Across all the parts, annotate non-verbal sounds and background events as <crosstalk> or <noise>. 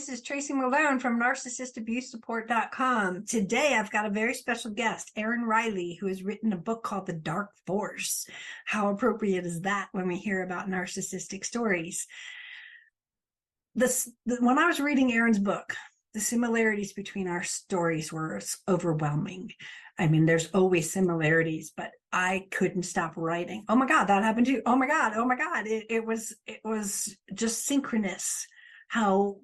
This is Tracy Malone from NarcissistAbuseSupport.com. Today, I've got a very special guest, Erin Riley, who has written a book called The Dark Force. How appropriate is that when we hear about narcissistic stories? This, when I was reading Erin's book, the similarities between our stories were overwhelming. I mean, there's always similarities, but I couldn't stop writing. Oh my God, that happened to you. Oh my God. Oh my God. It, it was, it was just synchronous how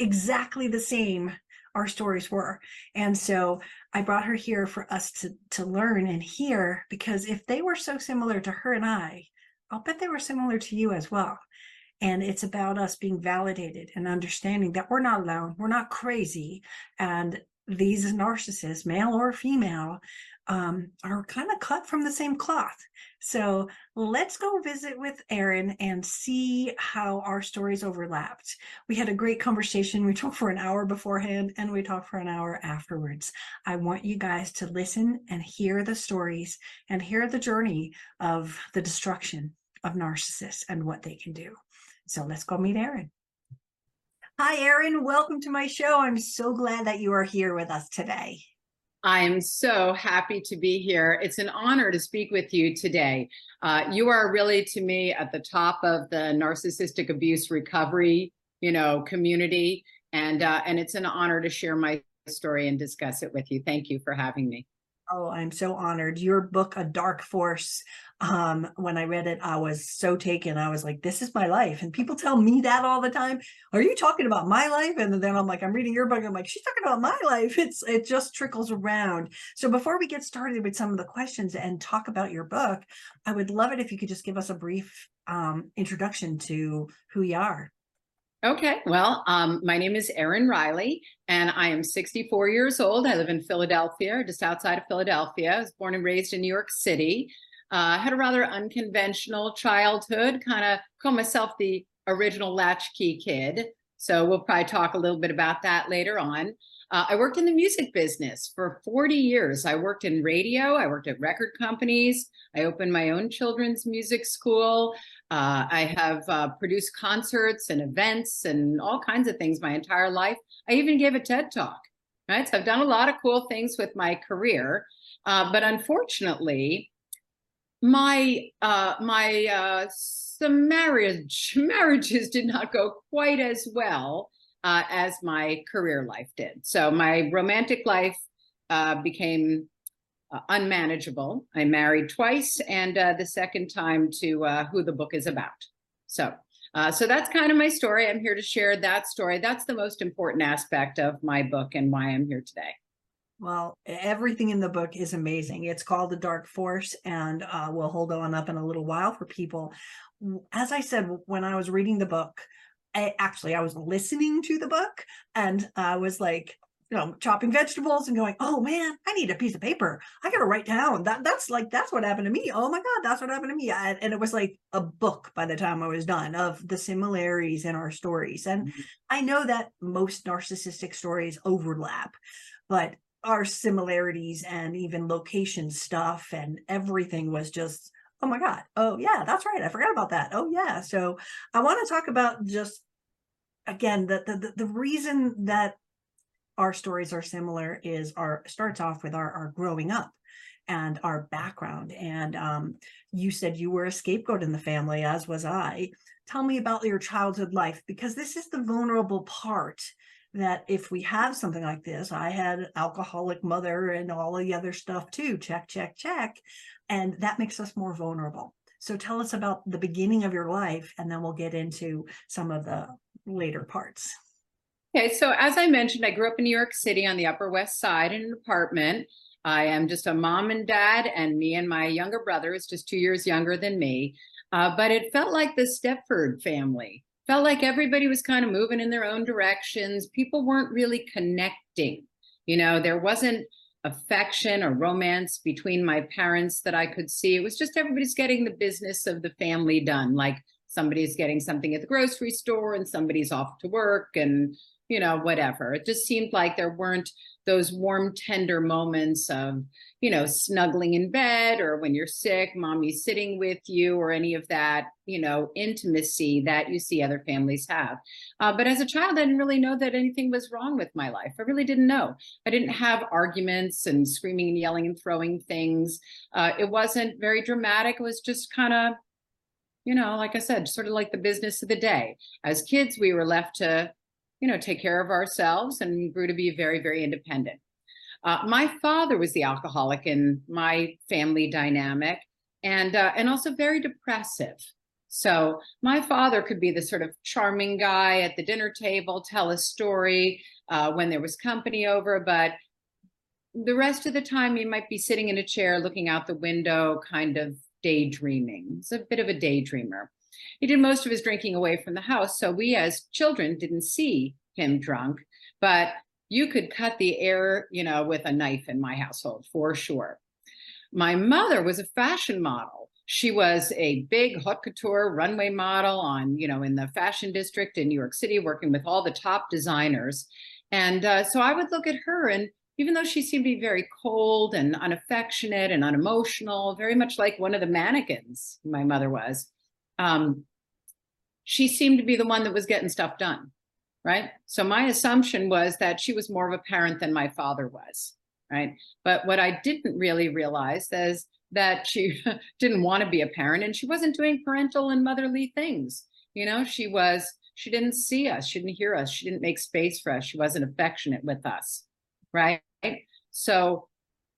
exactly the same our stories were. And so I brought her here for us to, to learn and hear, because if they were so similar to her and I, I'll bet they were similar to you as well. And it's about us being validated and understanding that we're not alone. We're not crazy. And these narcissists, male or female, um, are kind of cut from the same cloth. So let's go visit with Erin and see how our stories overlapped. We had a great conversation. We talked for an hour beforehand and we talked for an hour afterwards. I want you guys to listen and hear the stories and hear the journey of the destruction of narcissists and what they can do. So let's go meet Erin. Hi, Erin. Welcome to my show. I'm so glad that you are here with us today. I am so happy to be here. It's an honor to speak with you today. Uh, you are really, to me, at the top of the narcissistic abuse recovery, you know, community, and uh, and it's an honor to share my story and discuss it with you. Thank you for having me. Oh, I'm so honored. Your book, A Dark Force, um, when I read it, I was so taken. I was like, this is my life. And people tell me that all the time. Are you talking about my life? And then I'm like, I'm reading your book. I'm like, she's talking about my life. <laughs> It's it just trickles around. So before we get started with some of the questions and talk about your book, I would love it if you could just give us a brief um, introduction to who you are. Okay, well, um, my name is Erin Riley, and I am 64 years old. I live in Philadelphia, just outside of Philadelphia. I was born and raised in New York City. Uh, had a rather unconventional childhood, kind of call myself the original latchkey kid. So we'll probably talk a little bit about that later on. Uh, I worked in the music business for 40 years. I worked in radio, I worked at record companies, I opened my own children's music school. Uh, I have uh, produced concerts and events and all kinds of things my entire life. I even gave a TED talk, right? So I've done a lot of cool things with my career. Uh, but unfortunately, my uh, my uh, some marriage <laughs> marriages did not go quite as well uh, as my career life did. So my romantic life uh, became uh, unmanageable. I married twice, and uh, the second time to uh, who the book is about. So, uh, so that's kind of my story. I'm here to share that story. That's the most important aspect of my book and why I'm here today. Well, everything in the book is amazing. It's called The Dark Force, and uh, we'll hold on up in a little while for people. As I said, when I was reading the book, I, actually, I was listening to the book and I was like, you know, chopping vegetables and going, oh man, I need a piece of paper. I got to write down that. That's like, that's what happened to me. Oh my God, that's what happened to me. I, and it was like a book by the time I was done of the similarities in our stories. And mm-hmm. I know that most narcissistic stories overlap, but our similarities and even location stuff and everything was just, oh my God. Oh yeah, that's right. I forgot about that. Oh yeah. So I want to talk about just again the, the the reason that our stories are similar is our starts off with our, our growing up and our background. And um, you said you were a scapegoat in the family, as was I. Tell me about your childhood life because this is the vulnerable part that if we have something like this, I had alcoholic mother and all the other stuff too. Check, check, check. And that makes us more vulnerable. So tell us about the beginning of your life, and then we'll get into some of the later parts. Okay, so as I mentioned, I grew up in New York City on the Upper West Side in an apartment. I am just a mom and dad, and me and my younger brother is just two years younger than me. Uh, but it felt like the Stepford family. Felt like everybody was kind of moving in their own directions. People weren't really connecting. You know, there wasn't affection or romance between my parents that I could see. It was just everybody's getting the business of the family done, like somebody's getting something at the grocery store and somebody's off to work and you know whatever. It just seemed like there weren't those warm tender moments of you know snuggling in bed or when you're sick mommy's sitting with you or any of that you know intimacy that you see other families have. Uh, but as a child i didn't really know that anything was wrong with my life. I really didn't know. I didn't have arguments and screaming and yelling and throwing things. Uh, it wasn't very dramatic. It was just kind of you know like i said sort of like the business of the day. As kids we were left to you know take care of ourselves and grew to be very very independent. Uh, my father was the alcoholic in my family dynamic and uh, and also very depressive. So my father could be the sort of charming guy at the dinner table tell a story uh, when there was company over but the rest of the time he might be sitting in a chair looking out the window kind of daydreaming. He's a bit of a daydreamer he did most of his drinking away from the house, so we as children didn't see him drunk, but you could cut the air, you know, with a knife in my household for sure. My mother was a fashion model. She was a big haute couture runway model on, you know, in the fashion district in New York City, working with all the top designers. And uh, so I would look at her, and even though she seemed to be very cold and unaffectionate and unemotional, very much like one of the mannequins my mother was, um, she seemed to be the one that was getting stuff done, right? So my assumption was that she was more of a parent than my father was, right? But what I didn't really realize is that she <laughs> didn't want to be a parent and she wasn't doing parental and motherly things. You know, she was, she didn't see us, she didn't hear us, she didn't make space for us, she wasn't affectionate with us, right? So,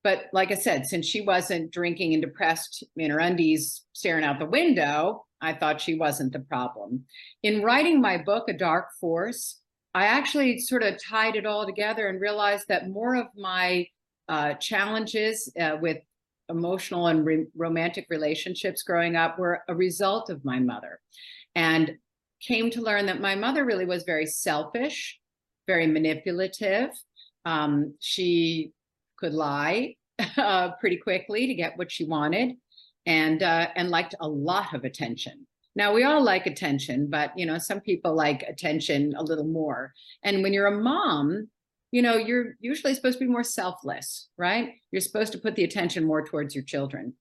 but like I said, since she wasn't drinking and depressed in her undies, staring out the window, I thought she wasn't the problem. In writing my book, A Dark Force, I actually sort of tied it all together and realized that more of my uh, challenges uh, with emotional and re- romantic relationships growing up were a result of my mother. And came to learn that my mother really was very selfish, very manipulative. Um, she could lie <laughs> uh, pretty quickly to get what she wanted and uh, and liked a lot of attention. Now we all like attention, but you know some people like attention a little more. And when you're a mom, you know you're usually supposed to be more selfless, right? You're supposed to put the attention more towards your children.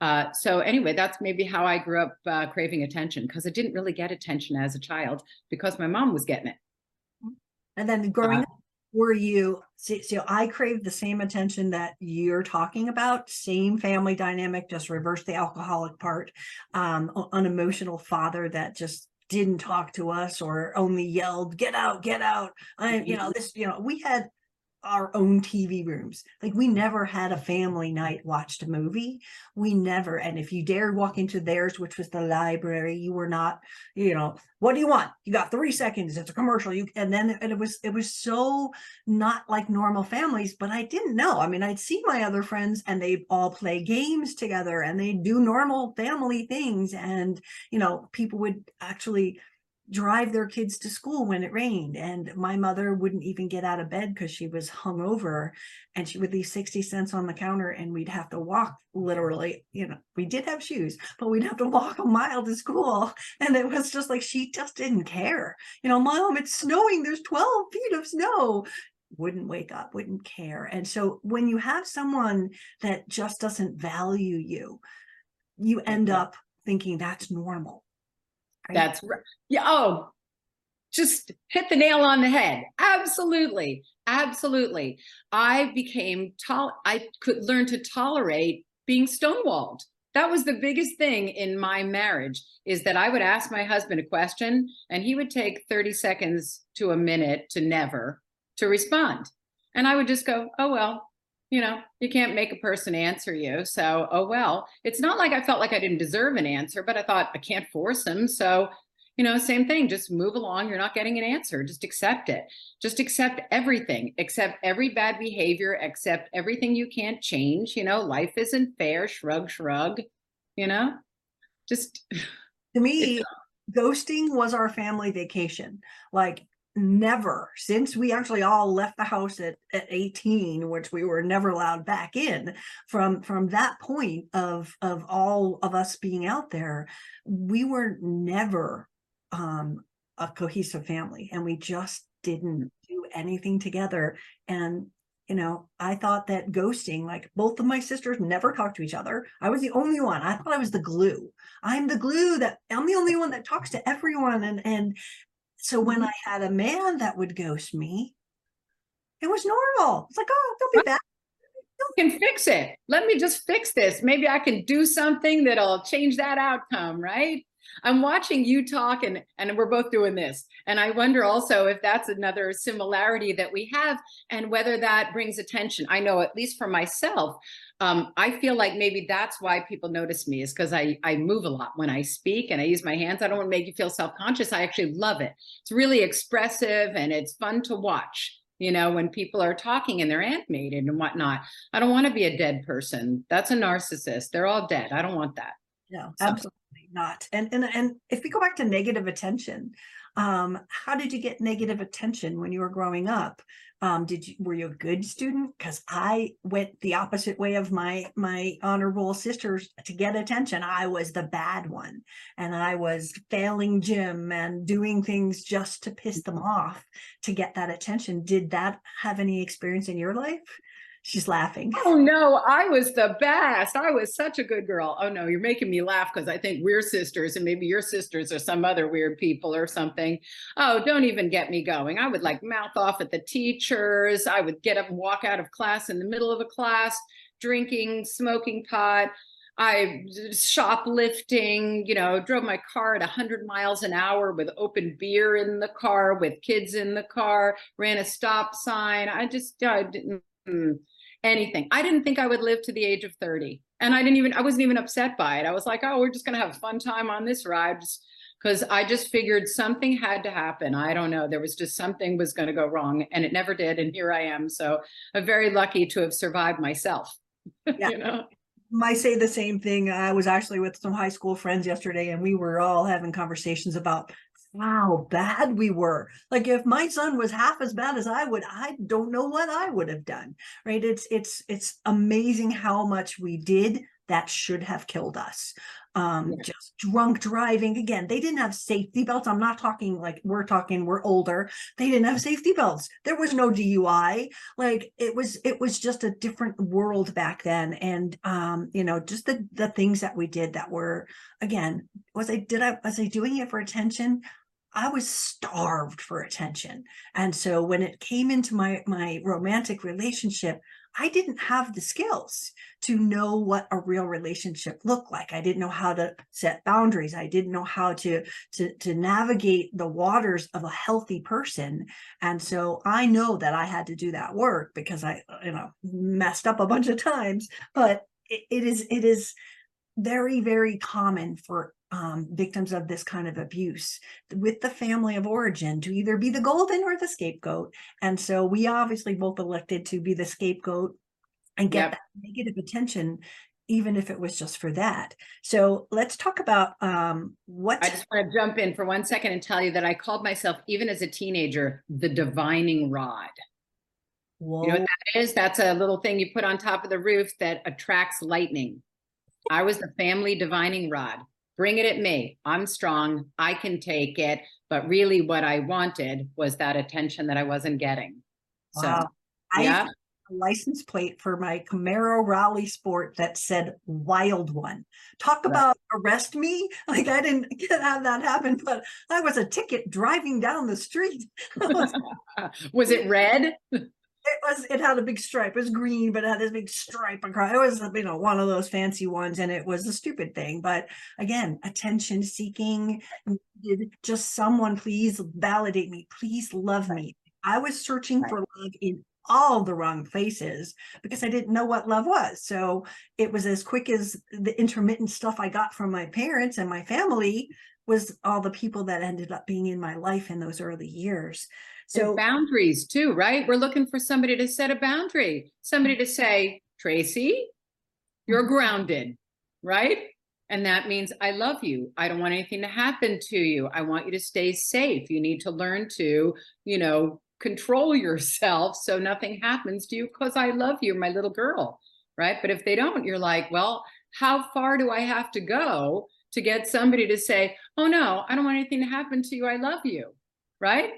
Uh, so anyway, that's maybe how I grew up uh, craving attention because I didn't really get attention as a child because my mom was getting it. And then growing uh, up, were you so, so I crave the same attention that you're talking about, same family dynamic, just reverse the alcoholic part, um, unemotional father that just didn't talk to us or only yelled, get out, get out. I, you know, mm-hmm. this, you know, we had our own TV rooms. Like we mm. never had a family night watched a movie. We never. And if you dared walk into theirs, which was the library, you were not, you know, what do you want? You got three seconds. It's a commercial. You and then and it was it was so not like normal families, but I didn't know. I mean, I'd see my other friends and they all play games together and they do normal family things. And, you know, people would actually drive their kids to school when it rained and my mother wouldn't even get out of bed because she was hungover and she would leave 60 cents on the counter and we'd have to walk literally you know we did have shoes but we'd have to walk a mile to school <laughs> and it was just like she just didn't care. You know mom it's snowing there's 12 feet of snow. Wouldn't wake up wouldn't care and so when you have someone that just doesn't value you you end up thinking that's normal? That's right. Yeah. Oh, just hit the nail on the head. Absolutely. Absolutely. I became tol I could learn to tolerate being stonewalled. That was the biggest thing in my marriage is that I would ask my husband a question and he would take 30 seconds to a minute to never to respond. And I would just go, "Oh well, you know, you can't make a person answer you. So, oh well. It's not like I felt like I didn't deserve an answer, but I thought I can't force them. So, you know, same thing, just move along. You're not getting an answer. Just accept it. Just accept everything, accept every bad behavior, accept everything you can't change. You know, life isn't fair. Shrug, shrug, you know, just to me, ghosting was our family vacation. Like never since we actually all left the house at, at 18 which we were never allowed back in from from that point of of all of us being out there we were never um a cohesive family and we just didn't do anything together. And you know i thought that ghosting like both of my sisters never talked to each other. I was the only one. I thought i was the glue. I'm the glue that i'm the only one that talks to everyone and and so when I had a man that would ghost me, it was normal. It's like, oh, don't be bad. You can fix it. Let me just fix this. Maybe I can do something that'll change that outcome, right? I'm watching you talk and and we're both doing this. And I wonder also if that's another similarity that we have and whether that brings attention. I know at least for myself, um, I feel like maybe that's why people notice me is because I I move a lot when I speak and I use my hands. I don't want to make you feel self-conscious. I actually love it. It's really expressive and it's fun to watch. You know, when people are talking and they're animated and whatnot. I don't want to be a dead person. That's a narcissist. They're all dead. I don't want that. No, so. absolutely not. And and and if we go back to negative attention, um, how did you get negative attention when you were growing up? Um, did you were you a good student? Because I went the opposite way of my my honorable sisters to get attention. I was the bad one, and I was failing gym and doing things just to piss them off to get that attention. Did that have any experience in your life? She's laughing. Oh no, I was the best. I was such a good girl. Oh no, you're making me laugh because I think we're sisters and maybe your sisters are some other weird people or something. Oh, don't even get me going. I would like mouth off at the teachers. I would get up and walk out of class in the middle of a class, drinking, smoking pot. I shoplifting, you know, drove my car at 100 miles an hour with open beer in the car, with kids in the car, ran a stop sign. I just I didn't. Mm. Anything. I didn't think I would live to the age of 30. And I didn't even, I wasn't even upset by it. I was like, oh, we're just going to have a fun time on this ride. Because I just figured something had to happen. I don't know. There was just something was going to go wrong and it never did. And here I am. So I'm very lucky to have survived myself. <laughs> Yeah. you know? I say the same thing. I was actually with some high school friends yesterday, and we were all having conversations about how bad we were. Like if my son was half as bad as I would, I don't know what I would have done. Right? It's it's it's amazing how much we did that should have killed us. Um, yeah. just drunk driving again. They didn't have safety belts. I'm not talking like we're talking, we're older. They didn't have safety belts. There was no DUI. Like it was, it was just a different world back then. And um, you know, just the the things that we did that were again, was I did I was I doing it for attention? I was starved for attention. And so when it came into my my romantic relationship, I didn't have the skills to know what a real relationship looked like. I didn't know how to set boundaries. I didn't know how to to to navigate the waters of a healthy person. And so I know that I had to do that work because I you know messed up a bunch of times, but it, it is it is very very common for um, victims of this kind of abuse with the family of origin to either be the golden or the scapegoat. And so we obviously both elected to be the scapegoat and get yep. that negative attention even if it was just for that. So let's talk about um, what. I just want to jump in for one second and tell you that I called myself, even as a teenager, the divining rod. Whoa. You know what that is? That's a little thing you put on top of the roof that attracts lightning. I was the family divining rod bring it at me. I'm strong. I can take it. But really, what I wanted was that attention that I wasn't getting. Wow. So, yeah. a license plate for my Camaro Rally Sport that said Wild One. Talk right. about arrest me. <laughs> Like I didn't <laughs> get have that happen, but I was a ticket driving down the street. <laughs> was it red? It was it had a big stripe. It was green, but it had this big stripe across. It was you know one of those fancy ones, and it was a stupid thing. But again, attention seeking. Just someone, please validate me. Please love me. I was searching for love in all the wrong places because I didn't know what love was. So it was as quick as the intermittent stuff I got from my parents and my family was all the people that ended up being in my life in those early years. So and boundaries too, right? We're looking for somebody to set a boundary, somebody to say, Tracy, you're grounded, right? And that means I love you. I don't want anything to happen to you. I want you to stay safe. You need to learn to, you know, control yourself so nothing happens to you because I love you, my little girl. Right. But if they don't, you're like, well, how far do I have to go to get somebody to say, oh, no, I don't want anything to happen to you. I love you. Right.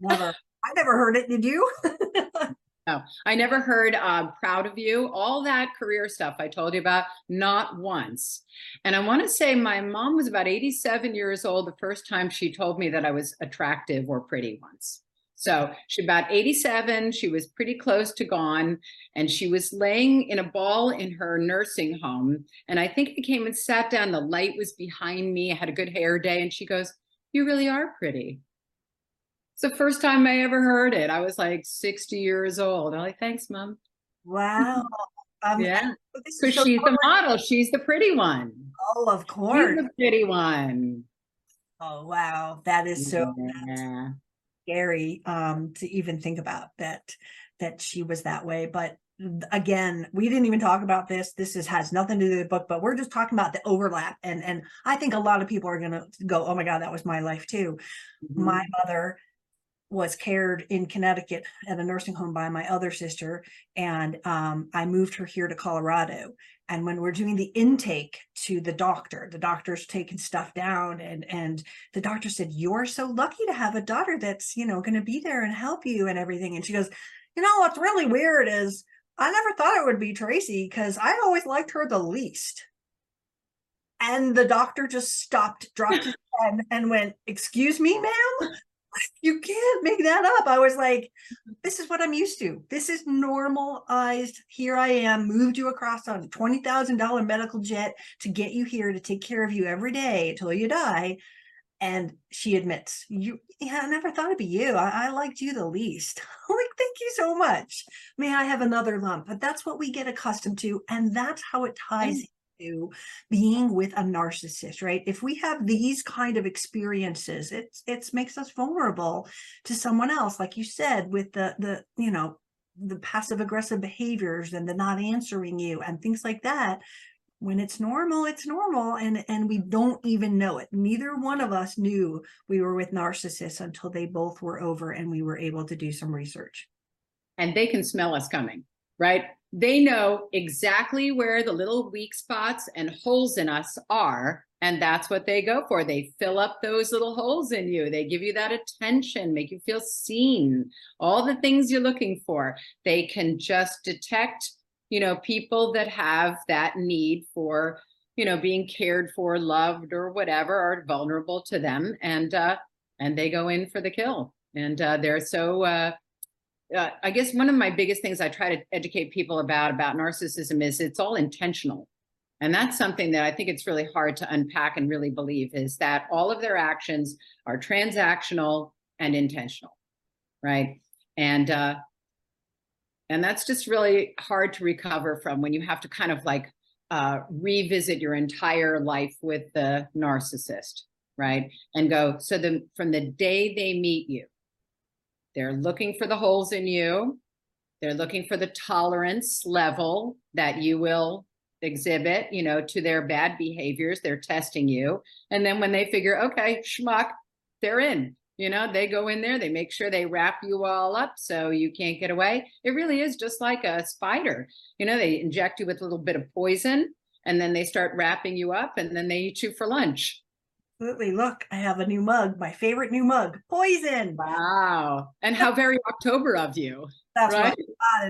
Never. I never heard it. Did you? <laughs> No, I never heard uh, proud of you. All that career stuff I told you about, not once. And I want to say my mom was about 87 years old the first time she told me that I was attractive or pretty once. So she about 87, she was pretty close to gone, and she was laying in a ball in her nursing home. And I think I came and sat down. The light was behind me. I had a good hair day, and she goes, "You really are pretty." It's the first time I ever heard it. I was like 60 years old. I'm like, thanks, mom. Wow. Um, Yeah, so she's the model. She's the pretty one. Oh, of course. She's the pretty one. Oh, wow. That is so Yeah. scary um to even think about that that she was that way but again we didn't even talk about this this is has nothing to do with the book but we're just talking about the overlap and and i think a lot of people are gonna go oh my god that was my life too Mhm. my mother was cared in Connecticut at a nursing home by my other sister, and um, I moved her here to Colorado. And when we're doing the intake to the doctor, the doctor's taking stuff down, and and the doctor said, "You're so lucky to have a daughter that's you know going to be there and help you and everything." And she goes, "You know what's really weird is I never thought it would be Tracy because I always liked her the least." And the doctor just stopped, dropped his pen, and went, "Excuse me, ma'am." You can't make that up. I was like, this is what I'm used to. This is normalized. Here I am, moved you across on a $20,000 medical jet to get you here to take care of you every day until you die. And she admits, you, yeah, I never thought it'd be you. I, I liked you the least. <laughs> Like, thank you so much. May I have another lump? But that's what we get accustomed to. And that's how it ties into being with a narcissist, right? If we have these kind of experiences, it's it's makes us vulnerable to someone else, like you said, with the the you know the passive aggressive behaviors and the not answering you and things like that. When it's normal, it's normal, and and we don't even know it. Neither one of us knew we were with narcissists until they both were over and we were able to do some research. And they can smell us coming, right? They know exactly where the little weak spots and holes in us are. And that's what they go for. They fill up those little holes in you. They give you that attention, make you feel seen, all the things you're looking for. They can just detect, you know, people that have that need for, you know, being cared for, loved, or whatever, are vulnerable to them. And, uh, and they go in for the kill. And uh, they're so, uh, uh, I guess one of my biggest things I try to educate people about about narcissism is it's all intentional. And that's something that I think it's really hard to unpack and really believe is that all of their actions are transactional and intentional, right? And uh, and that's just really hard to recover from when you have to kind of like uh, revisit your entire life with the narcissist, right? And go so the from the day they meet you, they're looking for the holes in you. They're looking for the tolerance level that you will exhibit, you know, to their bad behaviors. They're testing you. And then when they figure, okay, schmuck, they're in. You know, they go in there, they make sure they wrap you all up so you can't get away. It really is just like a spider. You know, they inject you with a little bit of poison and then they start wrapping you up and then they eat you for lunch. Absolutely. Look, I have a new mug, my favorite new mug, poison. Wow. And how very October of you. That's right?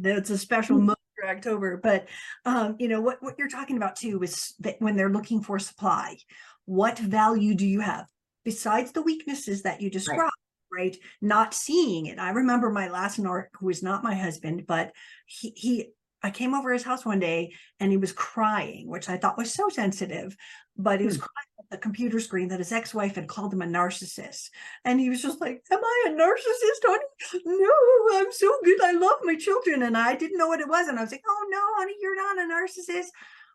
It's a special mug for October. But um, you know what what you're talking about too is that when they're looking for supply, what value do you have besides the weaknesses that you described? Right. Not seeing it. I remember my last narc who was not my husband, but he he I came over his house one day and he was crying, which I thought was so sensitive, but he was Hmm. crying the computer screen that his ex-wife had called him a narcissist. And he was just like, Am I a narcissist, honey? No, I'm so good. I love my children. And I didn't know what it was. And I was like, Oh no, honey, you're not a narcissist.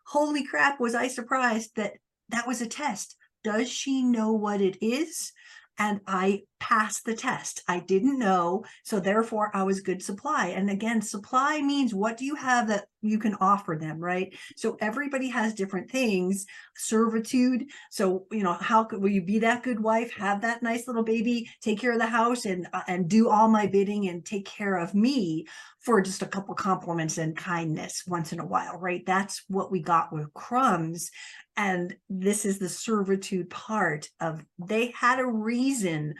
Holy crap, was I surprised that that was a test. Does she know what it is? And I passed the test. I didn't know. So therefore I was good supply. And again, supply means what do you have that you can offer them, right? So everybody has different things, servitude. So, you know, how could will you be that good wife, have that nice little baby, take care of the house and uh, and do all my bidding and take care of me for just a couple compliments and kindness once in a while, right? That's what we got with crumbs. And this is the servitude part of they had a reason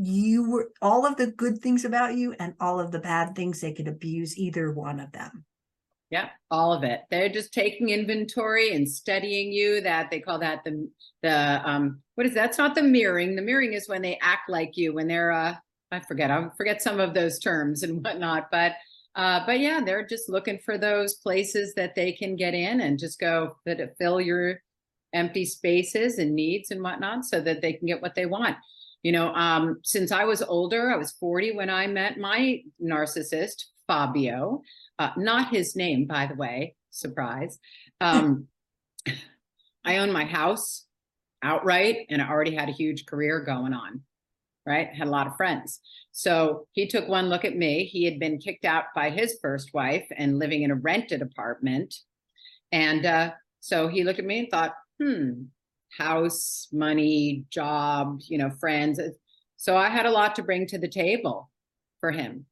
you were all of the good things about you and all of the bad things they could abuse either one of them yeah all of it they're just taking inventory and studying you that they call that the the um what is that's not the mirroring the mirroring is when they act like you when they're uh i forget i forget some of those terms and whatnot but uh but yeah they're just looking for those places that they can get in and just go that fill your empty spaces and needs and whatnot so that they can get what they want. You know, um, since I was older, I was 40 when I met my narcissist, Fabio, uh, not his name, by the way, surprise. Um, <laughs> I own my house outright and I already had a huge career going on, right? Had a lot of friends. So he took one look at me. He had been kicked out by his first wife and living in a rented apartment. And uh, so he looked at me and thought, hmm, house, money, job, you know, friends. So I had a lot to bring to the table for him.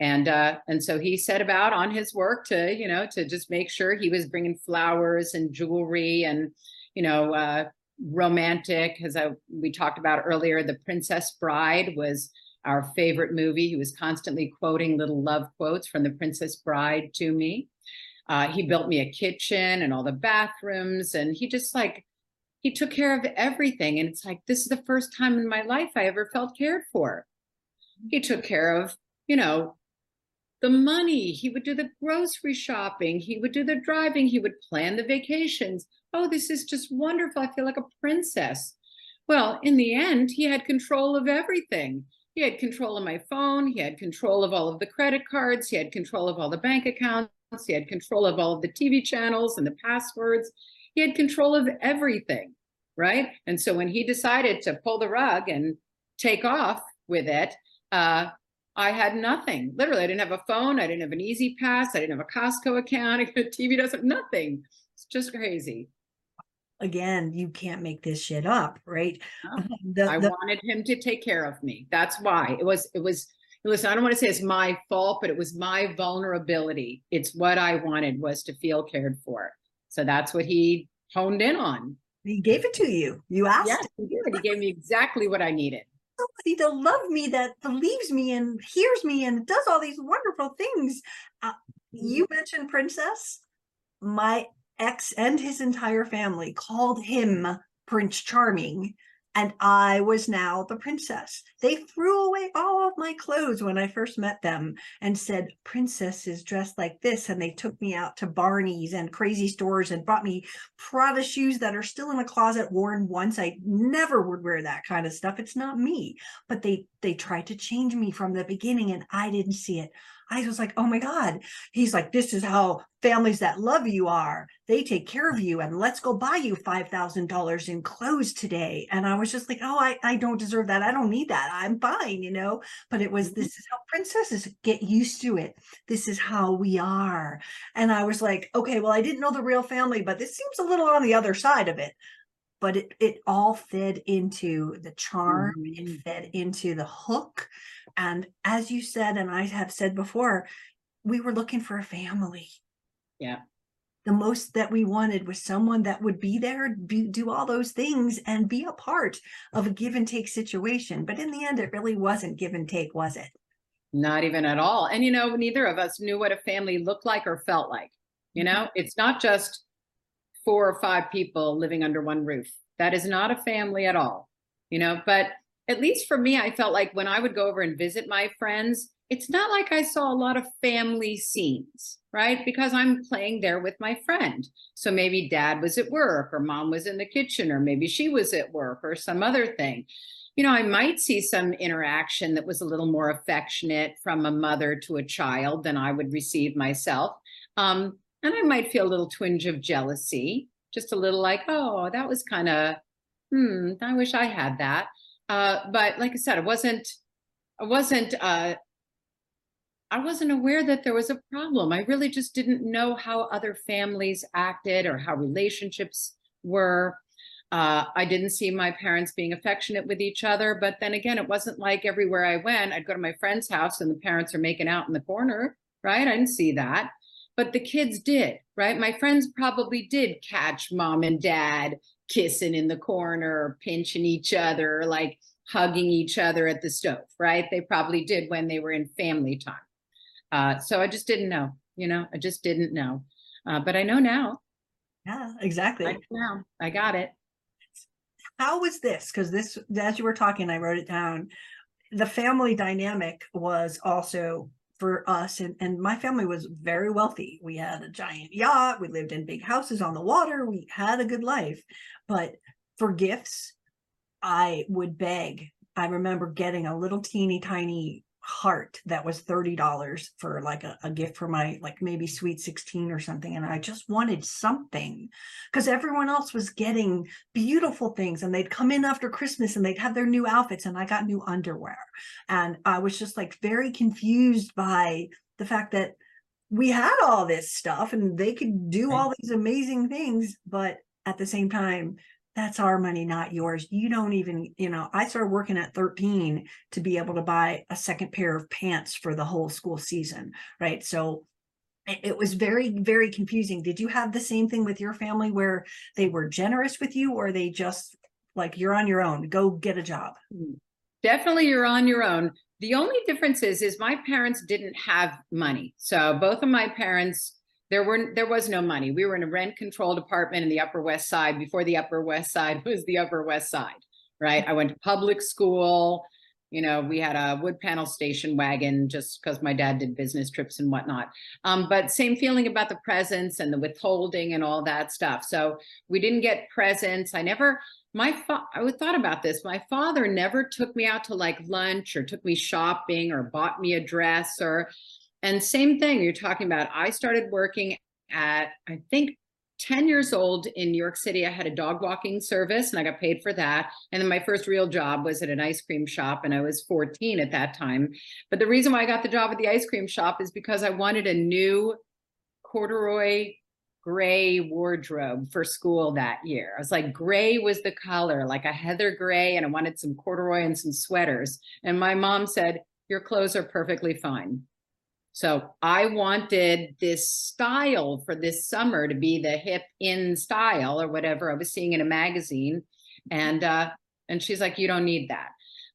And uh, and so he set about on his work to, you know, to just make sure he was bringing flowers and jewelry and, you know, uh, romantic. As I we talked about earlier, The Princess Bride was our favorite movie. He was constantly quoting little love quotes from The Princess Bride to me. Uh, he built me a kitchen and all the bathrooms, and he just like he took care of everything. And it's like, this is the first time in my life I ever felt cared for. He took care of, you know, the money. He would do the grocery shopping. He would do the driving. He would plan the vacations. Oh, this is just wonderful. I feel like a princess. Well, in the end, he had control of everything. He had control of my phone. He had control of all of the credit cards. He had control of all the bank accounts. He had control of all of the TV channels and the passwords. He had control of everything, right? And so when he decided to pull the rug and take off with it, uh, I had nothing. Literally, I didn't have a phone. I didn't have an E-ZPass. I didn't have a Costco account. <laughs> A TV doesn't, nothing. It's just crazy. Again, you can't make this shit up, right? No. <laughs> The, I the, wanted him to take care of me. That's why it was, it was, listen, I don't want to say it's my fault, but it was my vulnerability. It's what I wanted was to feel cared for. So that's what he honed in on. He gave it to you. You asked. Yes, he did. He gave me exactly what I needed. Somebody to love me that believes me and hears me and does all these wonderful things. Uh, you mm-hmm. mentioned Princess. My ex and his entire family called him Prince Charming and I was now the princess. They threw away all of my clothes when I first met them and said, Princess is dressed like this. And they took me out to Barney's and crazy stores and bought me Prada shoes that are still in a closet worn once. I never would wear that kind of stuff. It's not me. But they they tried to change me from the beginning and I didn't see it. I was like, oh my God. He's like, this is how families that love you are. They take care of you and let's go buy you $5,000 in clothes today. And I was just like, oh, I, I don't deserve that. I don't need that. I'm fine, you know? But it was, mm-hmm. this is how princesses get used to it. This is how we are. And I was like, okay, well, I didn't know the real family, but this seems a little on the other side of it but it, it all fed into the charm mm-hmm. it fed into the hook and as you said and i have said before we were looking for a family yeah the most that we wanted was someone that would be there be, do all those things and be a part of a give and take situation but in the end it really wasn't give and take was it not even at all and you know neither of us knew what a family looked like or felt like you mm-hmm. know it's not just four or five people living under one roof. That is not a family at all, you know, but at least for me, I felt like when I would go over and visit my friends, it's not like I saw a lot of family scenes, right? Because I'm playing there with my friend. So maybe dad was at work or mom was in the kitchen or maybe she was at work or some other thing. You know, I might see some interaction that was a little more affectionate from a mother to a child than I would receive myself. Um, and I might feel a little twinge of jealousy, just a little like, oh, that was kind of, hmm, I wish I had that. Uh, but like I said, it wasn't, I wasn't, uh, I wasn't aware that there was a problem. I really just didn't know how other families acted or how relationships were. Uh, I didn't see my parents being affectionate with each other. But then again, it wasn't like everywhere I went, I'd go to my friend's house and the parents are making out in the corner, right? I didn't see that. But the kids did, right? My friends probably did catch mom and dad kissing in the corner, pinching each other, like hugging each other at the stove, right? They probably did when they were in family time. Uh, so I just didn't know, you know, I just didn't know. Uh, but I know now. Yeah, exactly. I now. I got it. How was this? Because this, as you were talking, I wrote it down. The family dynamic was also for us, and, and my family was very wealthy. We had a giant yacht, we lived in big houses on the water, we had a good life. But for gifts, I would beg. I remember getting a little teeny tiny heart that was $30 for like a, a, gift for my like maybe sweet 16 or something and i just wanted something. Because everyone else was getting beautiful things and they'd come in after christmas and they'd have their new outfits and i got new underwear. And i was just like very confused by the fact that we had all this stuff and they could do all these amazing things but at the same time that's our money, not yours. You don't even, you know, I started working at 13 to be able to buy a second pair of pants for the whole school season, right? So it was very, very confusing. Did you have the same thing with your family where they were generous with you or they just like, you're on your own, go get a job? Hmm. Definitely you're on your own. The only difference is, is my parents didn't have money. So both of my parents there were there was no money. We were in a rent controlled apartment in the Upper West Side before the Upper West Side <laughs> was the Upper West Side, right? I went to public school. You know, we had a wood panel station wagon just because my dad did business trips and whatnot. Um, but same feeling about the presents and the withholding and all that stuff. So we didn't get presents. I never, my fa- I thought about this. My father never took me out to like lunch or took me shopping or bought me a dress or and same thing you're talking about. I started working at, I think, 10 years old in New York City. I had a dog walking service and I got paid for that. And then my first real job was at an ice cream shop and I was 14 at that time. But the reason why I got the job at the ice cream shop is because I wanted a new corduroy gray wardrobe for school that year. I was like, gray was the color, like a heather gray, and I wanted some corduroy and some sweaters. And my mom said, Your clothes are perfectly fine. So I wanted this style for this summer to be the hip in style or whatever I was seeing in a magazine. And uh, and she's like, you don't need that.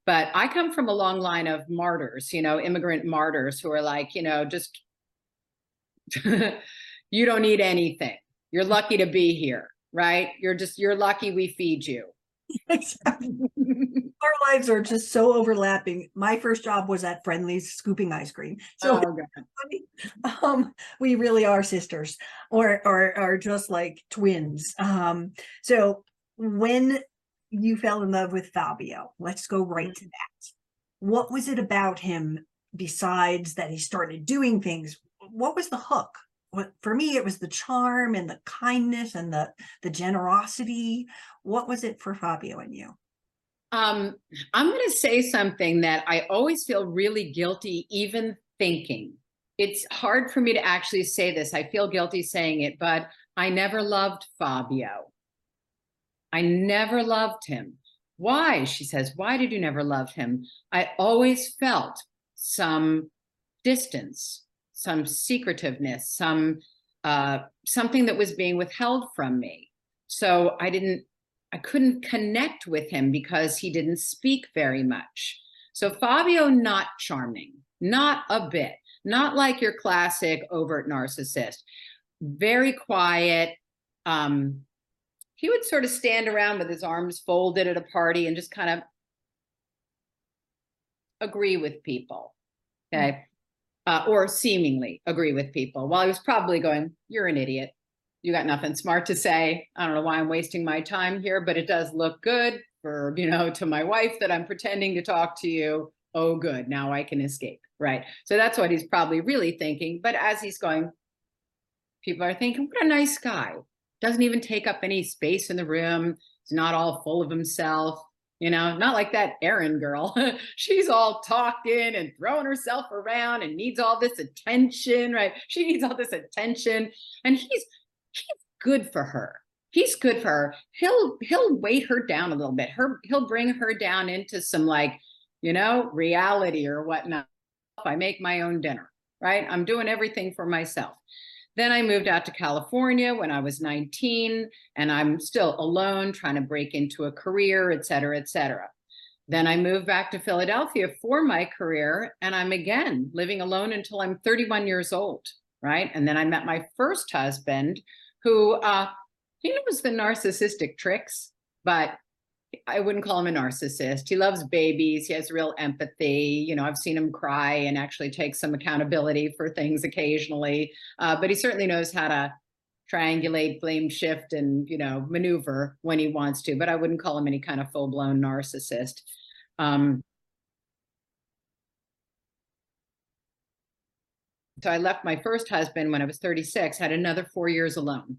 But I come from a long line of martyrs, you know, immigrant martyrs who are like, you know, just <laughs> you don't need anything. You're lucky to be here, right? You're just you're lucky we feed you. Exactly. Our lives are just so overlapping. My first job was at Friendly's scooping ice cream. So oh, <laughs> um, we really are sisters or, or, or just like twins. Um, so when you fell in love with Fabio, let's go right to that. What was it about him besides that he started doing things? What was the hook? What for me it was the charm and the kindness and the the generosity. What was it for fabio and you? Um i'm going to say something that i always feel really guilty even thinking. It's hard for me to actually say this. I feel guilty saying it but i never loved fabio. I never loved him. Why she says why did you never love him? I always felt some distance some secretiveness, some uh, something that was being withheld from me. So I didn't, I couldn't connect with him because he didn't speak very much. So Fabio, not charming, not a bit, not like your classic overt narcissist, very quiet. Um, he would sort of stand around with his arms folded at a party and just kind of agree with people. Okay uh, or seemingly agree with people while I was probably going, You're an idiot. You got nothing smart to say. I don't know why I'm wasting my time here, but it does look good for, you know, to my wife that I'm pretending to talk to you. Oh, good. Now I can escape. Right. So that's what he's probably really thinking. But as he's going, people are thinking, What a nice guy. Doesn't even take up any space in the room. He's not all full of himself. You know, not like that Erin girl. <laughs> She's all talking and throwing herself around and needs all this attention, right? She needs all this attention. And he's he's good for her. He's good for her. He'll he'll weight her down a little bit. Her he'll bring her down into some like, you know, reality or whatnot. I make my own dinner, right? I'm doing everything for myself. Then I moved out to California when I was 19, and I'm still alone, trying to break into a career, et cetera, et cetera. Then I moved back to Philadelphia for my career, and I'm again living alone until I'm 31 years old, right? And then I met my first husband, who uh, he knows the narcissistic tricks, but I wouldn't call him a narcissist. He loves babies. He has real empathy. You know, I've seen him cry and actually take some accountability for things occasionally. Uh, but he certainly knows how to triangulate, blame shift, and you know, maneuver when he wants to. But I wouldn't call him any kind of full blown narcissist. Um, so I left my first husband when I was 36. Had another four years alone.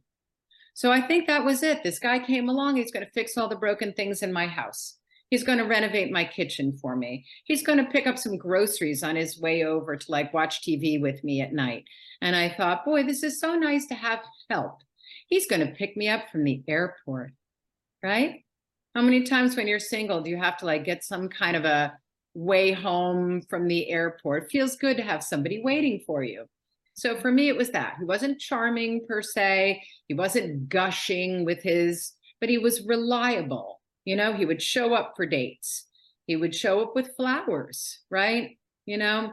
So I think that was it. This guy came along. He's going to fix all the broken things in my house. He's going to renovate my kitchen for me. He's going to pick up some groceries on his way over to like watch TV with me at night. And I thought, boy, this is so nice to have help. He's going to pick me up from the airport, right? How many times when you're single do you have to like get some kind of a way home from the airport? Feels good to have somebody waiting for you. So for me, it was that. He wasn't charming per se. He wasn't gushing with his, but he was reliable. You know, he would show up for dates. He would show up with flowers, right? You know,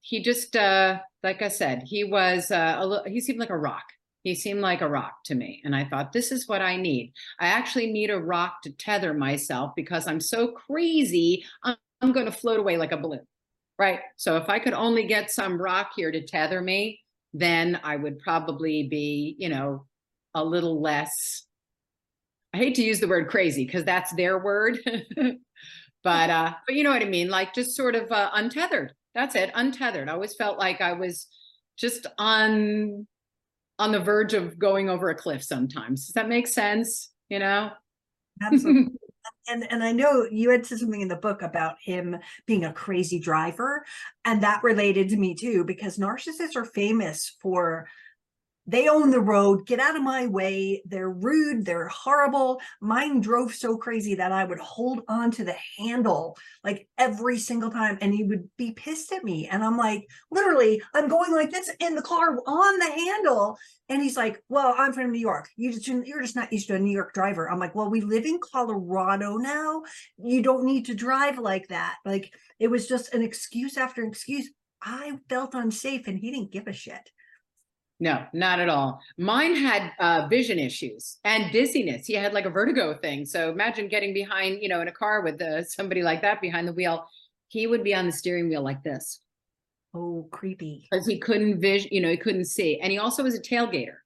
he just, uh, like I said, he was, uh, a he seemed like a rock. He seemed like a rock to me. And I thought, this is what I need. I actually need a rock to tether myself because I'm so crazy. I'm, I'm going to float away like a balloon. Right. So if I could only get some rock here to tether me, then I would probably be, you know, a little less. I hate to use the word crazy because that's their word. <laughs> but uh, but you know what I mean? Like just sort of uh, untethered. That's it, untethered. I always felt like I was just on on the verge of going over a cliff sometimes. Does that make sense? You know? Absolutely. And and I know you had said something in the book about him being a crazy driver, and that related to me too because narcissists are famous for they own the road. Get out of my way. They're rude. They're horrible. Mine drove so crazy that i would hold on to the handle like every single time and he would be pissed at me and i'm like literally i'm going like this in the car on the handle. And he's like well i'm from new york. You just you're just not used to a new york driver. I'm like well we live in colorado now. You don't need to drive like that. Like it was just an excuse after excuse. I felt unsafe and he didn't give a shit no, not at all. Mine had uh, vision issues and dizziness. He had like a vertigo thing. So imagine getting behind, you know, in a car with uh, somebody like that behind the wheel. He would be on the steering wheel like this. Oh, creepy. Because he couldn't vision, you know, he couldn't see. And he also was a tailgater.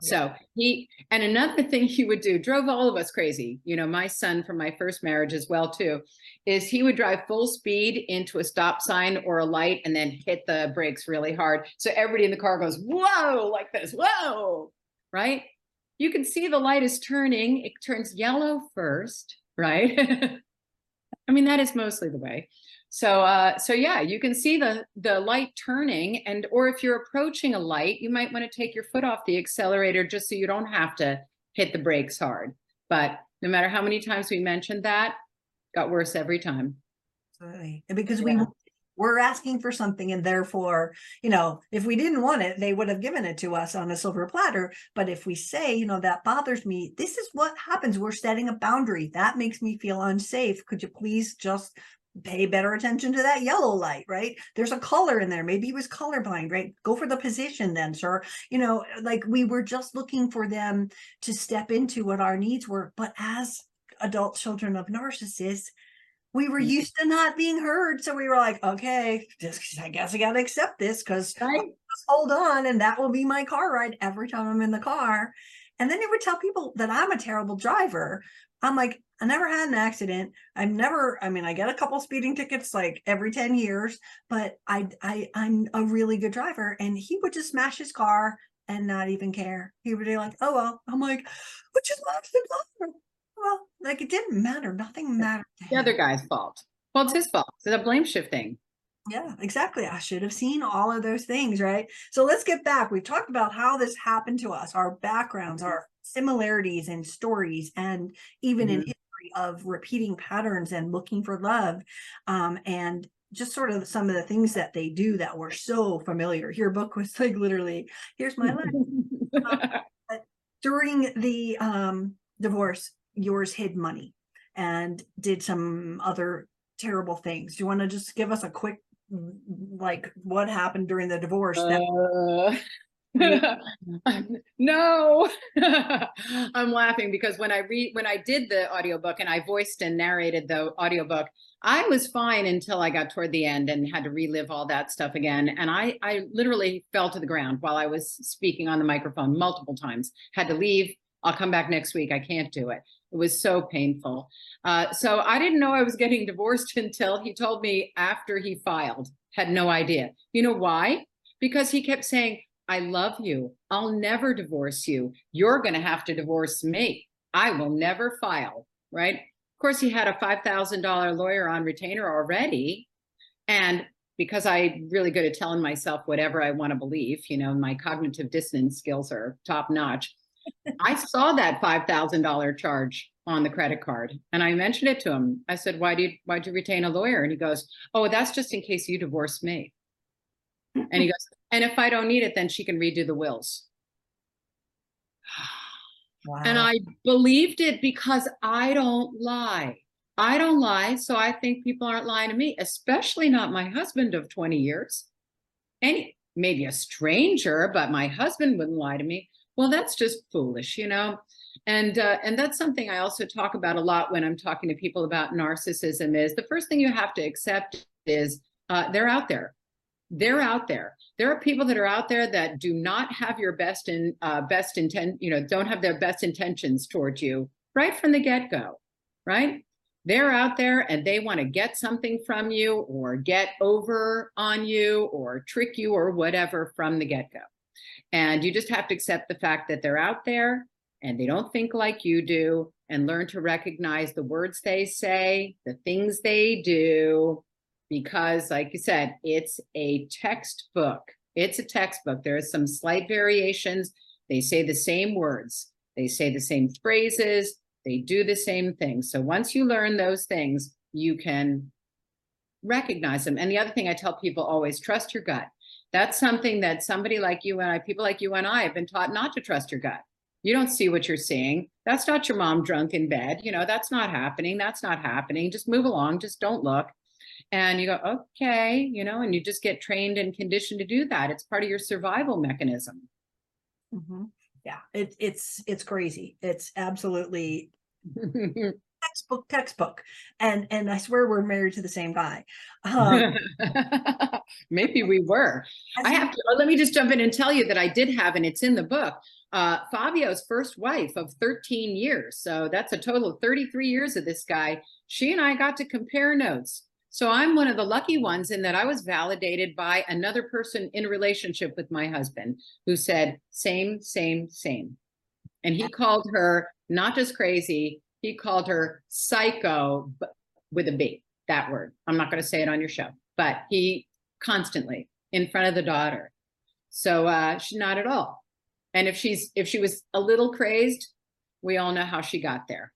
So he, and another <laughs> thing he would do, drove all of us crazy. You know, my son from my first marriage as well, too, is he would drive full speed into a stop sign or a light and then hit the brakes really hard. So everybody in the car goes, whoa, like this, whoa, right? You can see the light is turning. It turns yellow first, right? <laughs> I mean, that is mostly the way. So, uh, so yeah, you can see the the light turning, and or if you're approaching a light, you might want to take your foot off the accelerator just so you don't have to hit the brakes hard. But no matter how many times we mentioned that, got worse every time. Absolutely. And because yeah. we we're asking for something and therefore you know if we didn't want it they would have given it to us on a silver platter but if we say you know that bothers me this is what happens we're setting a boundary that makes me feel unsafe could you please just pay better attention to that yellow light, right? There's a color in there. Maybe he was colorblind, right? Go for the position then, sir. You know, like we were just looking for them to step into what our needs were. But as adult children of narcissists, we were mm-hmm. used to not being heard. So we were like, okay, just I guess I gotta accept this because right. <laughs> hold on, and that will be my car ride every time I'm in the car. And then they would tell people that I'm a terrible driver. I'm like, I never had an accident. I've never, I mean, I get a couple speeding tickets like every 10 years, but I, I, I'm a really good driver. And he would just smash his car and not even care. He would be like, oh, well, I'm like, just smash the car. Well, like it didn't matter. Nothing mattered. The other guy's fault. Well, it's his fault. It's a blame shifting. Yeah, exactly. I should have seen all of those things, right? So let's get back. We've talked about how this happened to us, our backgrounds, our similarities and stories, and even in Mhm. history of repeating patterns and looking for love. Um, and just sort of some of the things that they do that were so familiar. Your book was like literally, here's my life. <laughs> During the um divorce, yours hid money and did some other terrible things. Do you want to just give us a quick like what happened during the divorce that Uh, <laughs> no, <laughs> I'm laughing because when I read when I did the audiobook and I voiced and narrated the audiobook, I was fine until I got toward the end and had to relive all that stuff again. And I I literally fell to the ground while I was speaking on the microphone multiple times. Had to leave. I'll come back next week. I can't do it. It was so painful. Uh, so I didn't know I was getting <laughs> divorced until he told me after he filed. Had no idea. You know why? Because he kept saying, I love you. I'll never divorce you. You're going to have to divorce me. I will never file. Right. Of course, he had a $5,000 lawyer on retainer already. And because I'm really good at telling myself whatever I want to believe, you know, my cognitive dissonance skills are top notch. I saw that $5,000 charge on the credit card and I mentioned it to him. I said, why do you, why'd you retain a lawyer? And he goes, oh, that's just in case you divorce me. And he goes, and if I don't need it, then she can redo the wills. <sighs> Wow. And I believed it because I don't lie. I don't lie. So I think people aren't lying to me, especially not my husband of 20 years. Any, maybe a stranger, but my husband wouldn't lie to me. Well, that's just foolish, you know? And uh, and that's something I also talk about a lot when I'm talking to people about narcissism is the first thing you have to accept is uh, they're out there. They're out there. There are people that are out there that do not have your best in uh, best intent, you know, don't have their best intentions towards you right from the get-go, right? They're out there and they want to get something from you or get over on you or trick you or whatever from the get-go. And you just have to accept the fact that they're out there and they don't think like you do and learn to recognize the words they say, the things they do, because like you said, it's a textbook. It's a textbook. There are some slight variations. They say the same words. They say the same phrases. They do the same things. So once you learn those things, you can recognize them. And the other thing I tell people always trust your gut. That's something that somebody like you and I, people like you and I have been taught not to trust your gut. You don't see what you're seeing. That's not your mom drunk in bed. You know, that's not happening. That's not happening. Just move along. Just don't look. And you go, okay, you know, and you just get trained and conditioned to do that. It's part of your survival mechanism. Mhm. Yeah, it, it's it's crazy. It's absolutely <laughs> textbook textbook. And and I swear we're married to the same guy. Um, <laughs> Maybe we were. <laughs> I have to, oh, let me just jump in and tell you that I did have, and it's in the book, uh, Fabio's first wife of 13 years. So that's a total of 33 years of this guy. She and I got to compare notes. So I'm one of the lucky ones in that I was validated by another person in relationship with my husband who said, same, same, same. And he called her not just crazy, he called her psycho with a B, that word. I'm not going to say it on your show, but he constantly in front of the daughter. So uh, she's not at all. And if she's if she was a little crazed, we all know how she got there.